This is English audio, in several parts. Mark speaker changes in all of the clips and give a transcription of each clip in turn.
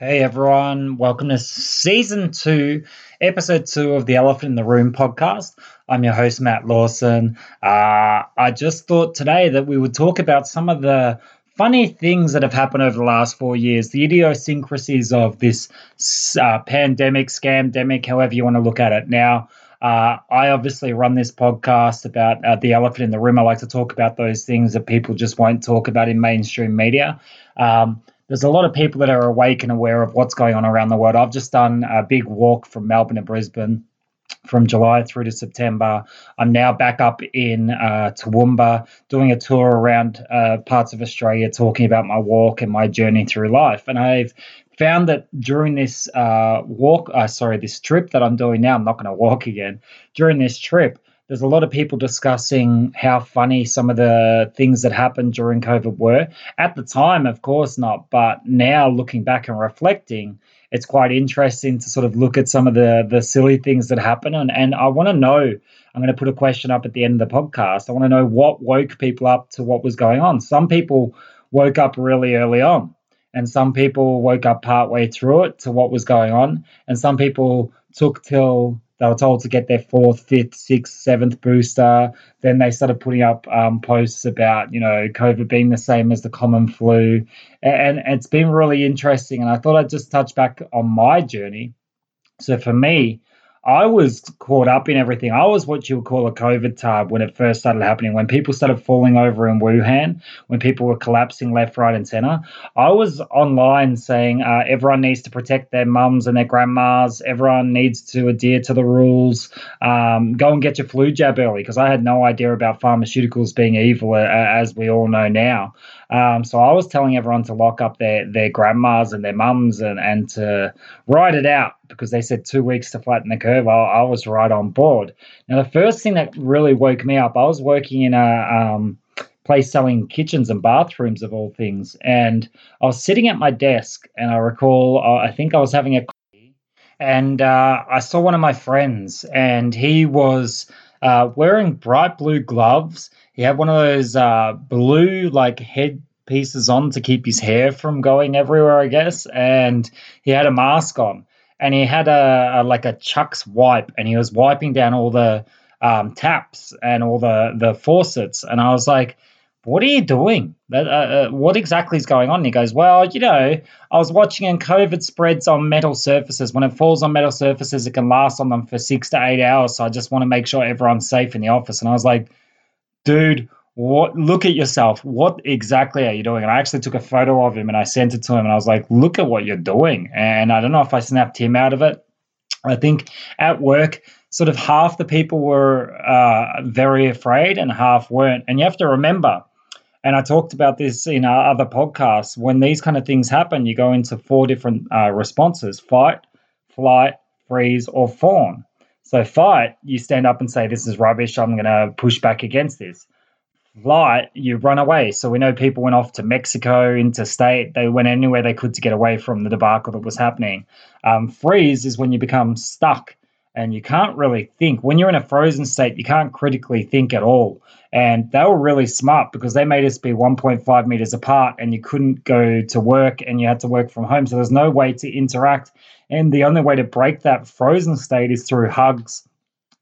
Speaker 1: Hey everyone, welcome to season two, episode two of the Elephant in the Room podcast. I'm your host, Matt Lawson. Uh, I just thought today that we would talk about some of the funny things that have happened over the last four years, the idiosyncrasies of this uh, pandemic, scamdemic, however you want to look at it. Now, uh, I obviously run this podcast about uh, the elephant in the room. I like to talk about those things that people just won't talk about in mainstream media. Um, there's a lot of people that are awake and aware of what's going on around the world. I've just done a big walk from Melbourne to Brisbane from July through to September. I'm now back up in uh, Toowoomba doing a tour around uh, parts of Australia talking about my walk and my journey through life. And I've found that during this uh, walk, uh, sorry, this trip that I'm doing now, I'm not going to walk again. During this trip, there's a lot of people discussing how funny some of the things that happened during COVID were. At the time, of course not, but now looking back and reflecting, it's quite interesting to sort of look at some of the the silly things that happen. And, and I want to know, I'm going to put a question up at the end of the podcast. I want to know what woke people up to what was going on. Some people woke up really early on, and some people woke up partway through it to what was going on, and some people took till they were told to get their fourth, fifth, sixth, seventh booster. Then they started putting up um, posts about, you know, COVID being the same as the common flu. And, and it's been really interesting. And I thought I'd just touch back on my journey. So for me, I was caught up in everything. I was what you would call a COVID tub when it first started happening, when people started falling over in Wuhan, when people were collapsing left, right, and center. I was online saying uh, everyone needs to protect their mums and their grandmas. Everyone needs to adhere to the rules. Um, go and get your flu jab early because I had no idea about pharmaceuticals being evil, uh, as we all know now. Um, so I was telling everyone to lock up their their grandmas and their mums and, and to ride it out because they said two weeks to flatten the curve. I, I was right on board. Now, the first thing that really woke me up, I was working in a um, place selling kitchens and bathrooms of all things, and I was sitting at my desk, and I recall uh, I think I was having a and uh, I saw one of my friends, and he was uh, wearing bright blue gloves he had one of those uh, blue like head pieces on to keep his hair from going everywhere, I guess, and he had a mask on, and he had a, a like a Chux wipe, and he was wiping down all the um, taps and all the the faucets, and I was like. What are you doing? Uh, uh, what exactly is going on? And he goes, Well, you know, I was watching and COVID spreads on metal surfaces. When it falls on metal surfaces, it can last on them for six to eight hours. So I just want to make sure everyone's safe in the office. And I was like, dude, what look at yourself. What exactly are you doing? And I actually took a photo of him and I sent it to him and I was like, look at what you're doing. And I don't know if I snapped him out of it. I think at work, sort of half the people were uh, very afraid and half weren't. And you have to remember, and I talked about this in our other podcasts, when these kind of things happen, you go into four different uh, responses fight, flight, freeze, or fawn. So fight, you stand up and say, "This is rubbish. I'm going to push back against this." Flight, you run away. So we know people went off to Mexico, interstate. They went anywhere they could to get away from the debacle that was happening. Um, freeze is when you become stuck and you can't really think. When you're in a frozen state, you can't critically think at all. And they were really smart because they made us be 1.5 meters apart and you couldn't go to work and you had to work from home. So there's no way to interact. And the only way to break that frozen state is through hugs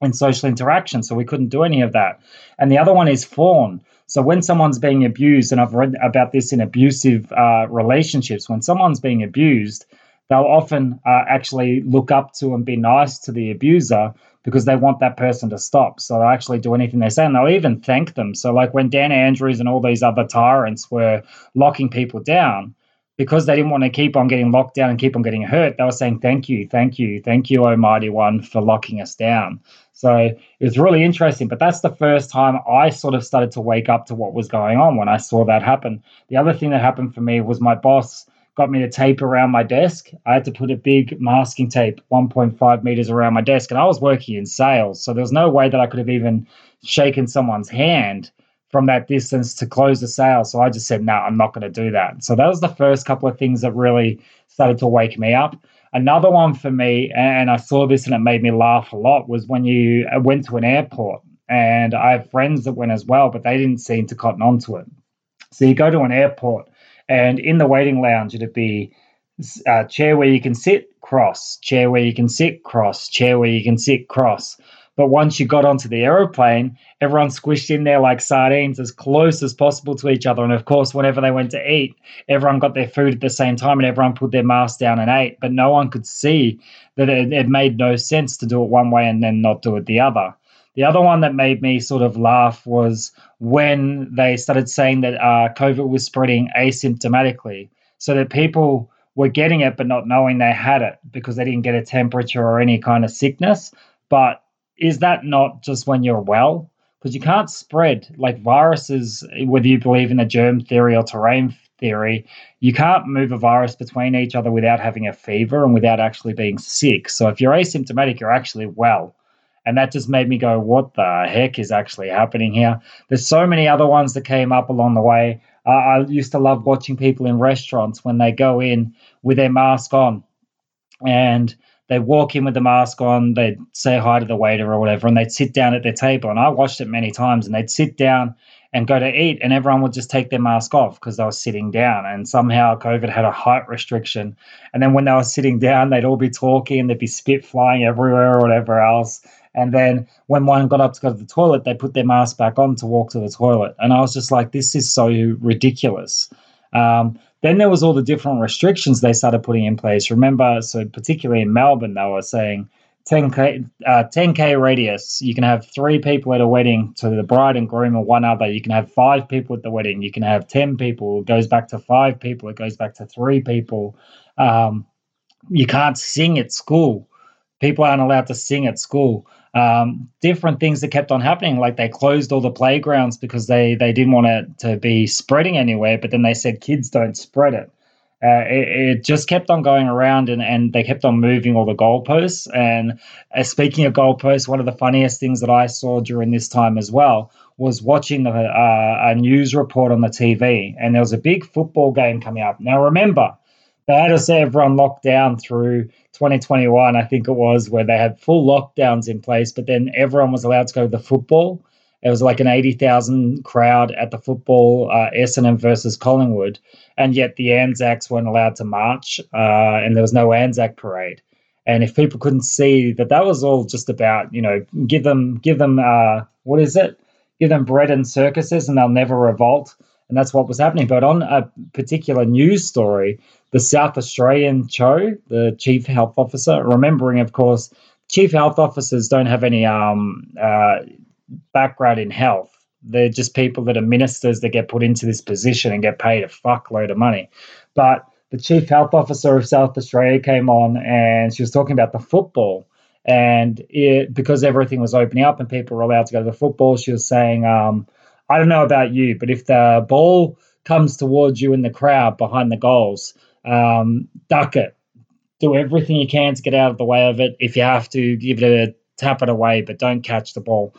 Speaker 1: and social interaction. So we couldn't do any of that. And the other one is fawn. So when someone's being abused, and I've read about this in abusive uh, relationships, when someone's being abused, they'll often uh, actually look up to and be nice to the abuser because they want that person to stop. So they'll actually do anything they say and they'll even thank them. So, like when Dan Andrews and all these other tyrants were locking people down, because they didn't want to keep on getting locked down and keep on getting hurt, they were saying, Thank you, thank you, thank you, Almighty One, for locking us down. So it was really interesting. But that's the first time I sort of started to wake up to what was going on when I saw that happen. The other thing that happened for me was my boss got me to tape around my desk. I had to put a big masking tape 1.5 meters around my desk, and I was working in sales. So there was no way that I could have even shaken someone's hand from that distance to close the sale. So I just said, no, I'm not going to do that. So that was the first couple of things that really started to wake me up. Another one for me, and I saw this and it made me laugh a lot, was when you uh, went to an airport. And I have friends that went as well, but they didn't seem to cotton onto it. So you go to an airport and in the waiting lounge, it'd be uh, chair where you can sit, cross, chair where you can sit, cross, chair where you can sit, cross. But once you got onto the aeroplane, everyone squished in there like sardines as close as possible to each other. And of course, whenever they went to eat, everyone got their food at the same time and everyone put their mask down and ate. But no one could see that it, it made no sense to do it one way and then not do it the other. The other one that made me sort of laugh was when they started saying that uh, COVID was spreading asymptomatically, so that people were getting it but not knowing they had it because they didn't get a temperature or any kind of sickness. But is that not just when you're well? Because you can't spread like viruses, whether you believe in the germ theory or terrain theory, you can't move a virus between each other without having a fever and without actually being sick. So if you're asymptomatic, you're actually well. And that just made me go, what the heck is actually happening here? There's so many other ones that came up along the way. Uh, I used to love watching people in restaurants when they go in with their mask on and they walk in with the mask on, they'd say hi to the waiter or whatever, and they'd sit down at their table. And I watched it many times, and they'd sit down and go to eat, and everyone would just take their mask off because they were sitting down. And somehow COVID had a height restriction. And then when they were sitting down, they'd all be talking, there'd be spit flying everywhere or whatever else. And then when one got up to go to the toilet, they put their mask back on to walk to the toilet. And I was just like, this is so ridiculous. Um, then there was all the different restrictions they started putting in place. Remember, so particularly in Melbourne, they were saying 10k uh, 10k radius. You can have three people at a wedding to the bride and groom or one other. You can have five people at the wedding. You can have ten people. It goes back to five people. It goes back to three people. Um, you can't sing at school. People aren't allowed to sing at school um, different things that kept on happening. Like they closed all the playgrounds because they they didn't want it to be spreading anywhere. But then they said kids don't spread it. Uh, it, it, just kept on going around and, and they kept on moving all the goalposts. And uh, speaking of goalposts, one of the funniest things that I saw during this time as well was watching a, a news report on the TV. And there was a big football game coming up. Now, remember, they had say everyone locked down through 2021, I think it was, where they had full lockdowns in place, but then everyone was allowed to go to the football. It was like an 80,000 crowd at the football, uh, Essendon versus Collingwood, and yet the Anzacs weren't allowed to march, uh, and there was no Anzac parade. And if people couldn't see that, that was all just about, you know, give them, give them, uh, what is it? Give them bread and circuses, and they'll never revolt and that's what was happening. But on a particular news story, the South Australian Cho, the chief health officer, remembering, of course, chief health officers don't have any um, uh, background in health. They're just people that are ministers that get put into this position and get paid a fuckload of money. But the chief health officer of South Australia came on and she was talking about the football. And it, because everything was opening up and people were allowed to go to the football, she was saying, um, I don't know about you, but if the ball comes towards you in the crowd behind the goals, um, duck it. Do everything you can to get out of the way of it. If you have to, give it a tap it away, but don't catch the ball.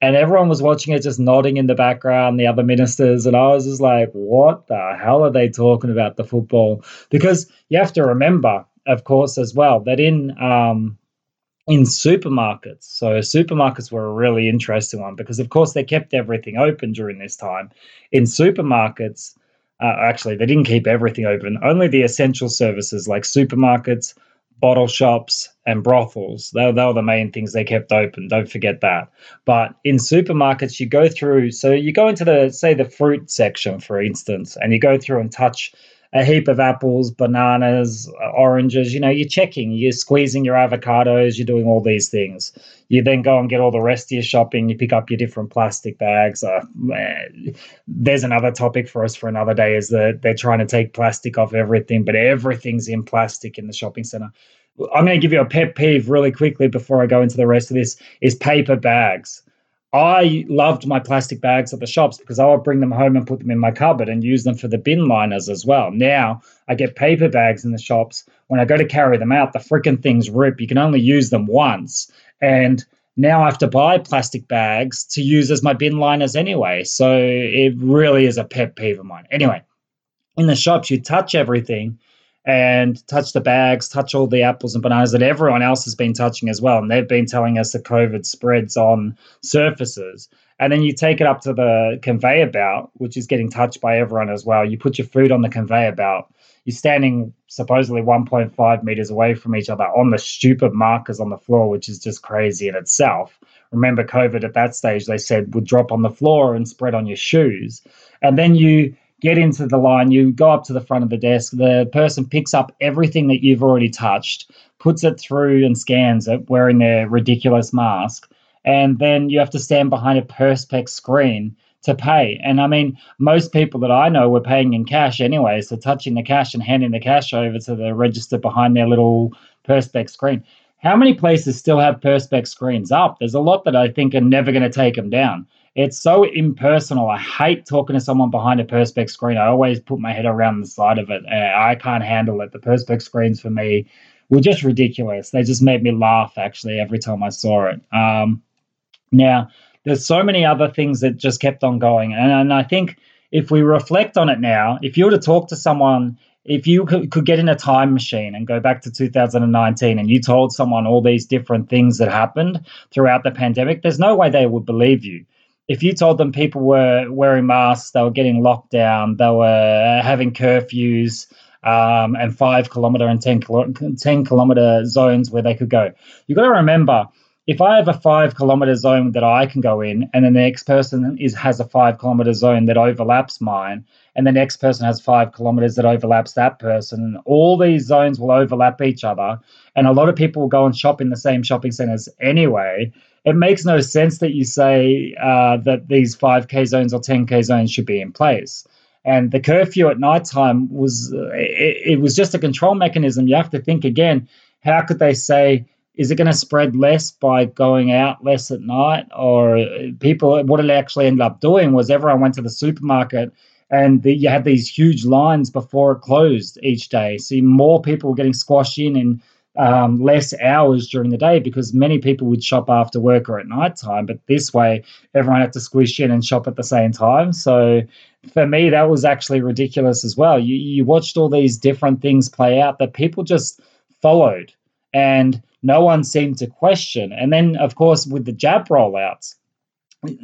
Speaker 1: And everyone was watching it, just nodding in the background, the other ministers. And I was just like, what the hell are they talking about the football? Because you have to remember, of course, as well, that in um, in supermarkets. So supermarkets were a really interesting one because, of course, they kept everything open during this time. In supermarkets, uh, actually, they didn't keep everything open. Only the essential services like supermarkets, bottle shops, and brothels. They, they were the main things they kept open. Don't forget that. But in supermarkets, you go through. So you go into the say the fruit section, for instance, and you go through and touch a heap of apples, bananas, oranges. You know, you're checking, you're squeezing your avocados, you're doing all these things. You then go and get all the rest of your shopping. You pick up your different plastic bags. Uh, there's another topic for us for another day is that they're trying to take plastic off everything, but everything's in plastic in the shopping center. I'm going to give you a pet peeve really quickly before I go into the rest of this is paper bags I loved my plastic bags at the shops because I would bring them home and put them in my cupboard and use them for the bin liners as well. Now I get paper bags in the shops. When I go to carry them out, the freaking things rip. You can only use them once. And now I have to buy plastic bags to use as my bin liners anyway. So it really is a pet peeve of mine. Anyway, in the shops, you touch everything and touch the bags, touch all the apples and bananas that everyone else has been touching as well. And they've been telling us that COVID spreads on surfaces. And then you take it up to the conveyor belt, which is getting touched by everyone as well. You put your food on the conveyor belt. you're standing supposedly 1.5 meters away from each other on the stupid markers on the floor, which is just crazy in itself. Remember, COVID at that stage, they said would drop on the floor and spread on your shoes. And then you get into the line, you go up to the front of the desk, the person picks up everything that you've already touched, puts it through and scans it wearing their ridiculous mask. And then you have to stand behind a Perspex screen to pay. And I mean, most people that I know were paying in cash anyway, so touching the cash and handing the cash over to the register behind their little Perspex screen. How many places still have Perspex screens up? There's a lot that I think are never going to take them down. It's so impersonal. I hate talking to someone behind a Perspex screen. I always put my head around the side of it. Uh, I can't handle it. The Perspex screens for me were just ridiculous. They just made me laugh actually every time I saw it. Um, now, there's so many other things that just kept on going. And, and I think if we reflect on it now, if you were to talk to someone, if you could, could get in a time machine and go back to 2019 and you told someone all these different things that happened throughout the pandemic, there's no way they would believe you. If you told them people were wearing masks, they were getting locked down, they were having curfews, um, and five kilometer and 10, 10 kilometer zones where they could go. You've got to remember if I have a five kilometer zone that I can go in, and then the next person is has a five kilometer zone that overlaps mine, and the next person has five kilometers that overlaps that person, all these zones will overlap each other, and a lot of people will go and shop in the same shopping centers anyway. It makes no sense that you say uh, that these 5K zones or 10K zones should be in place. And the curfew at nighttime was uh, it, it was just a control mechanism. You have to think again. How could they say is it going to spread less by going out less at night or people what it actually ended up doing was everyone went to the supermarket and the, you had these huge lines before it closed each day so more people were getting squashed in in um, less hours during the day because many people would shop after work or at night time but this way everyone had to squish in and shop at the same time so for me that was actually ridiculous as well you, you watched all these different things play out that people just followed and no one seemed to question. And then, of course, with the jab rollouts,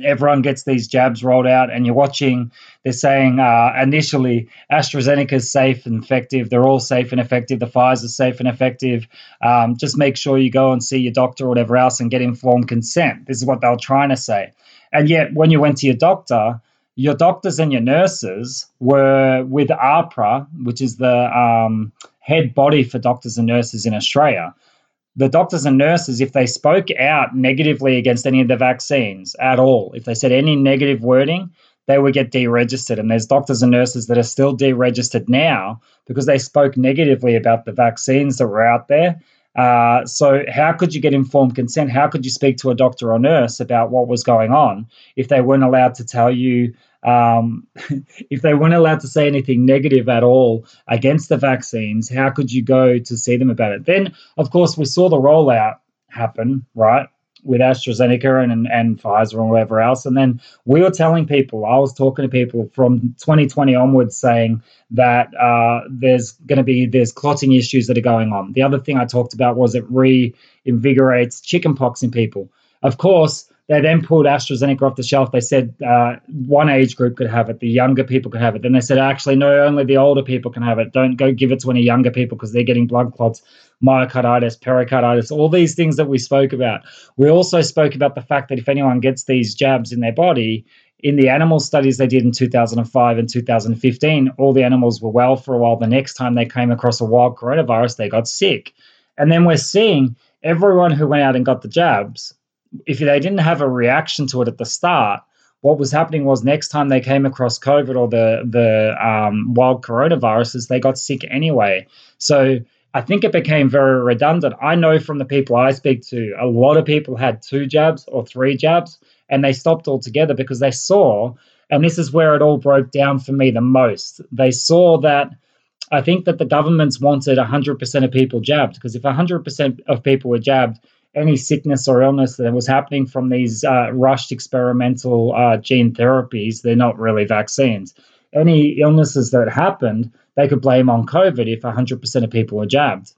Speaker 1: everyone gets these jabs rolled out, and you're watching. They're saying uh, initially AstraZeneca is safe and effective. They're all safe and effective. The Pfizer safe and effective. Um, just make sure you go and see your doctor or whatever else and get informed consent. This is what they were trying to say. And yet, when you went to your doctor, your doctors and your nurses were with AHPRA, which is the um, head body for doctors and nurses in Australia the doctors and nurses, if they spoke out negatively against any of the vaccines at all, if they said any negative wording, they would get deregistered. And there's doctors and nurses that are still deregistered now because they spoke negatively about the vaccines that were out there. Uh, so, how could you get informed consent? How could you speak to a doctor or nurse about what was going on if they weren't allowed to tell you um, if they weren't allowed to say anything negative at all against the vaccines, how could you go to see them about it? Then, of course, we saw the rollout happen, right? With AstraZeneca and, and, and Pfizer and whatever else. And then we were telling people, I was talking to people from 2020 onwards saying that uh, there's going to be, there's clotting issues that are going on. The other thing I talked about was it reinvigorates chickenpox in people. Of course, they then pulled AstraZeneca off the shelf. They said uh, one age group could have it, the younger people could have it. Then they said, actually, no, only the older people can have it. Don't go give it to any younger people because they're getting blood clots, myocarditis, pericarditis, all these things that we spoke about. We also spoke about the fact that if anyone gets these jabs in their body, in the animal studies they did in 2005 and 2015, all the animals were well for a while. The next time they came across a wild coronavirus, they got sick. And then we're seeing everyone who went out and got the jabs if they didn't have a reaction to it at the start, what was happening was next time they came across COVID or the the um, wild coronaviruses, they got sick anyway. So I think it became very redundant. I know from the people I speak to, a lot of people had two jabs or three jabs, and they stopped altogether because they saw, and this is where it all broke down for me the most. They saw that. I think that the governments wanted 100% of people jabbed because if 100% of people were jabbed, any sickness or illness that was happening from these uh, rushed experimental uh, gene therapies, they're not really vaccines. Any illnesses that happened, they could blame on COVID if 100% of people were jabbed.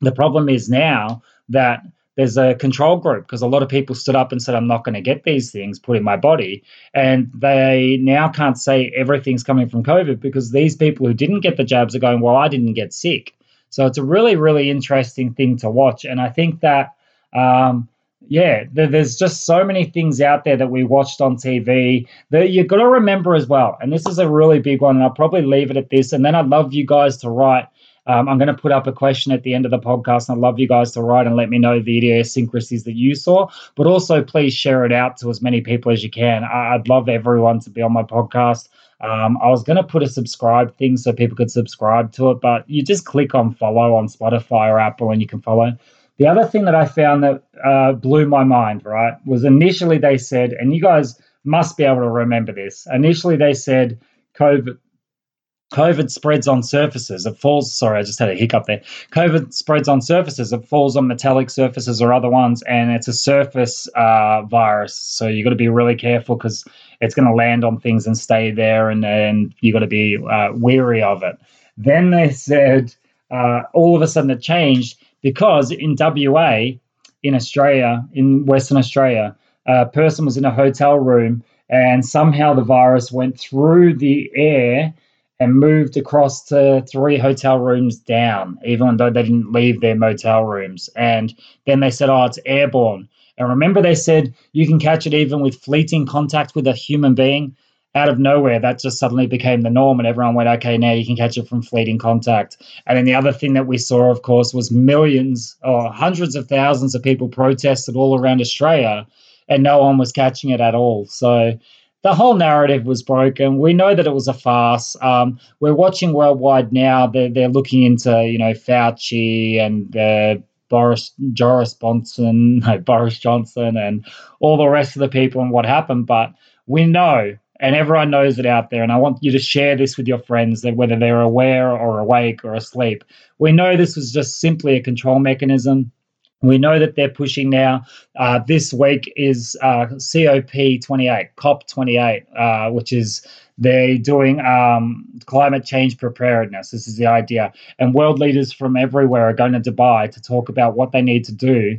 Speaker 1: The problem is now that there's a control group because a lot of people stood up and said, I'm not going to get these things put in my body. And they now can't say everything's coming from COVID because these people who didn't get the jabs are going, Well, I didn't get sick. So it's a really, really interesting thing to watch. And I think that, um, yeah, there's just so many things out there that we watched on TV that you've got to remember as well. And this is a really big one. And I'll probably leave it at this. And then I'd love you guys to write um, I'm going to put up a question at the end of the podcast, and I'd love you guys to write and let me know the idiosyncrasies that you saw. But also, please share it out to as many people as you can. I- would love everyone to be on my podcast. Um, I was going to put a subscribe thing so people could subscribe to it, but you just click on follow on Spotify or Apple and you can follow. The other thing that I found that uh, blew my mind, right, was initially they said, and you guys must be able to remember this. Initially, they said COVID, COVID spreads on surfaces. It falls. Sorry, I just had a hiccup there. COVID spreads on surfaces. It falls on metallic surfaces or other ones, and it's a surface uh, virus. So you got to be really careful because it's going to land on things and stay there, and and you got to be uh, wary of it. Then they said uh, all of a sudden it changed because in WA, in Australia, in Western Australia, a person was in a hotel room and somehow the virus went through the air and moved across to three hotel rooms down, even though they didn't leave their motel rooms. And then they said, oh, it's airborne. And remember, they said you can catch it even with fleeting contact with a human being. Out of nowhere, that just suddenly became the norm, and everyone went, okay, now you can catch it from fleeting contact. And then the other thing that we saw, of course, was millions or hundreds of thousands of people protested all around Australia, and no one was catching it at all. So the whole narrative was broken. We know that it was a farce. Um, we're watching worldwide now. They're, they're looking into, you know, Fauci and uh, Boris Joris Johnson, no, Boris Johnson, and all the rest of the people and what happened. But we know, and everyone knows it out there. And I want you to share this with your friends, that whether they're aware or awake or asleep. We know this was just simply a control mechanism we know that they're pushing now. Uh, this week is uh, COP28, COP28, uh, which is they're doing um, climate change preparedness. This is the idea. And world leaders from everywhere are going to Dubai to talk about what they need to do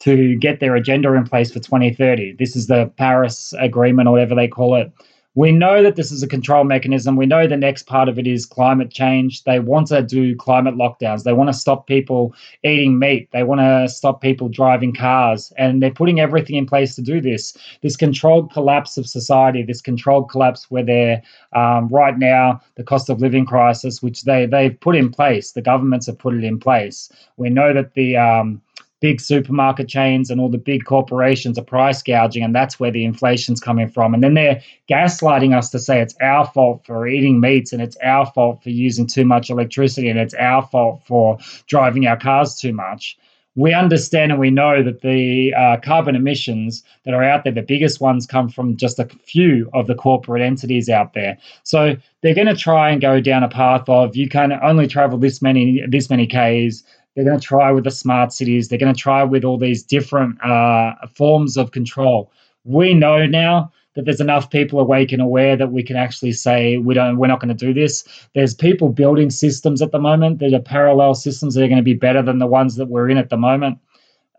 Speaker 1: to get their agenda in place for 2030. This is the Paris Agreement, or whatever they call it we know that this is a control mechanism. We know the next part of it is climate change. They want to do climate lockdowns. They want to stop people eating meat. They want to stop people driving cars. And they're putting everything in place to do this. This controlled collapse of society, this controlled collapse where they're um, right now, the cost of living crisis, which they, they've put in place, the governments have put it in place. We know that the um, big supermarket chains and all the big corporations are price gouging, and that's where the inflation's coming from. And then they're gaslighting us to say it's our fault for eating meats, and it's our fault for using too much electricity, and it's our fault for driving our cars too much. We understand and we know that the uh, carbon emissions that are out there, the biggest ones come from just a few of the corporate entities out there. So they're going to try and go down a path of you can only travel this many this many k's they're going to try with the smart cities. They're going to try with all these different uh, forms of control. We know now that there's enough people awake and aware that we can actually say we don't we're not going to do this. There's people building systems at the moment that are parallel systems that are going to be better than the ones that we're in at the moment.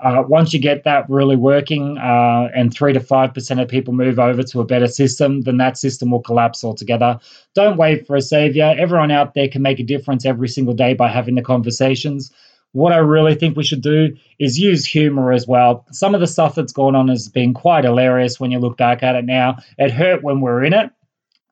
Speaker 1: Uh, once you get that really working uh, and 3 to 5% of people move over to a better system then that system will collapse altogether. Don't wait for a savior. Everyone out there can make a difference every single day by having the conversations what I really think we should do is use humor as well. Some of the stuff that's gone on has been quite hilarious when you look back at it now. It hurt when we are in it,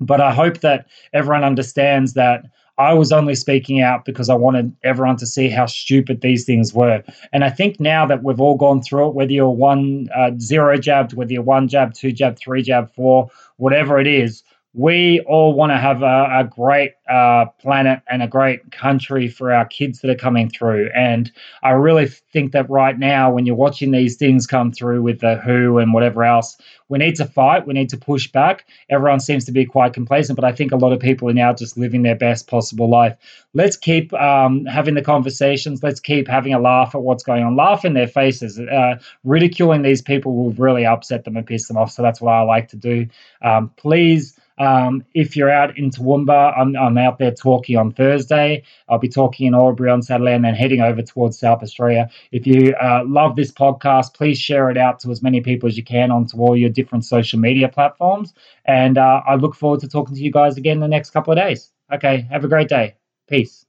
Speaker 1: but I hope that everyone understands that I was only speaking out because I wanted everyone to see how stupid these things were. And I think now that we've all gone through it, whether you're one uh, zero jabbed, whether you're one jab, two jab, three jab, four, whatever it is, we all want to have a, a great uh, planet and a great country for our kids that are coming through. And I really think that right now, when you're watching these things come through with the WHO and whatever else, we need to fight. We need to push back. Everyone seems to be quite complacent, but I think a lot of people are now just living their best possible life. Let's keep um, having the conversations. Let's keep having a laugh at what's going on. Laugh in their faces. Uh, ridiculing these people will really upset them and piss them off. So that's what I like to do. Um, please Um, if you're out in Toowoomba, I'm, I'm out there talking on Thursday. I'll be talking in Albury on Saturday and then heading over towards South Australia. If you uh, love this podcast, please share it out to as many people as you can onto all your different social media platforms. And uh, I look forward to talking to you guys again in the next couple of days. Okay, have a great day. Peace.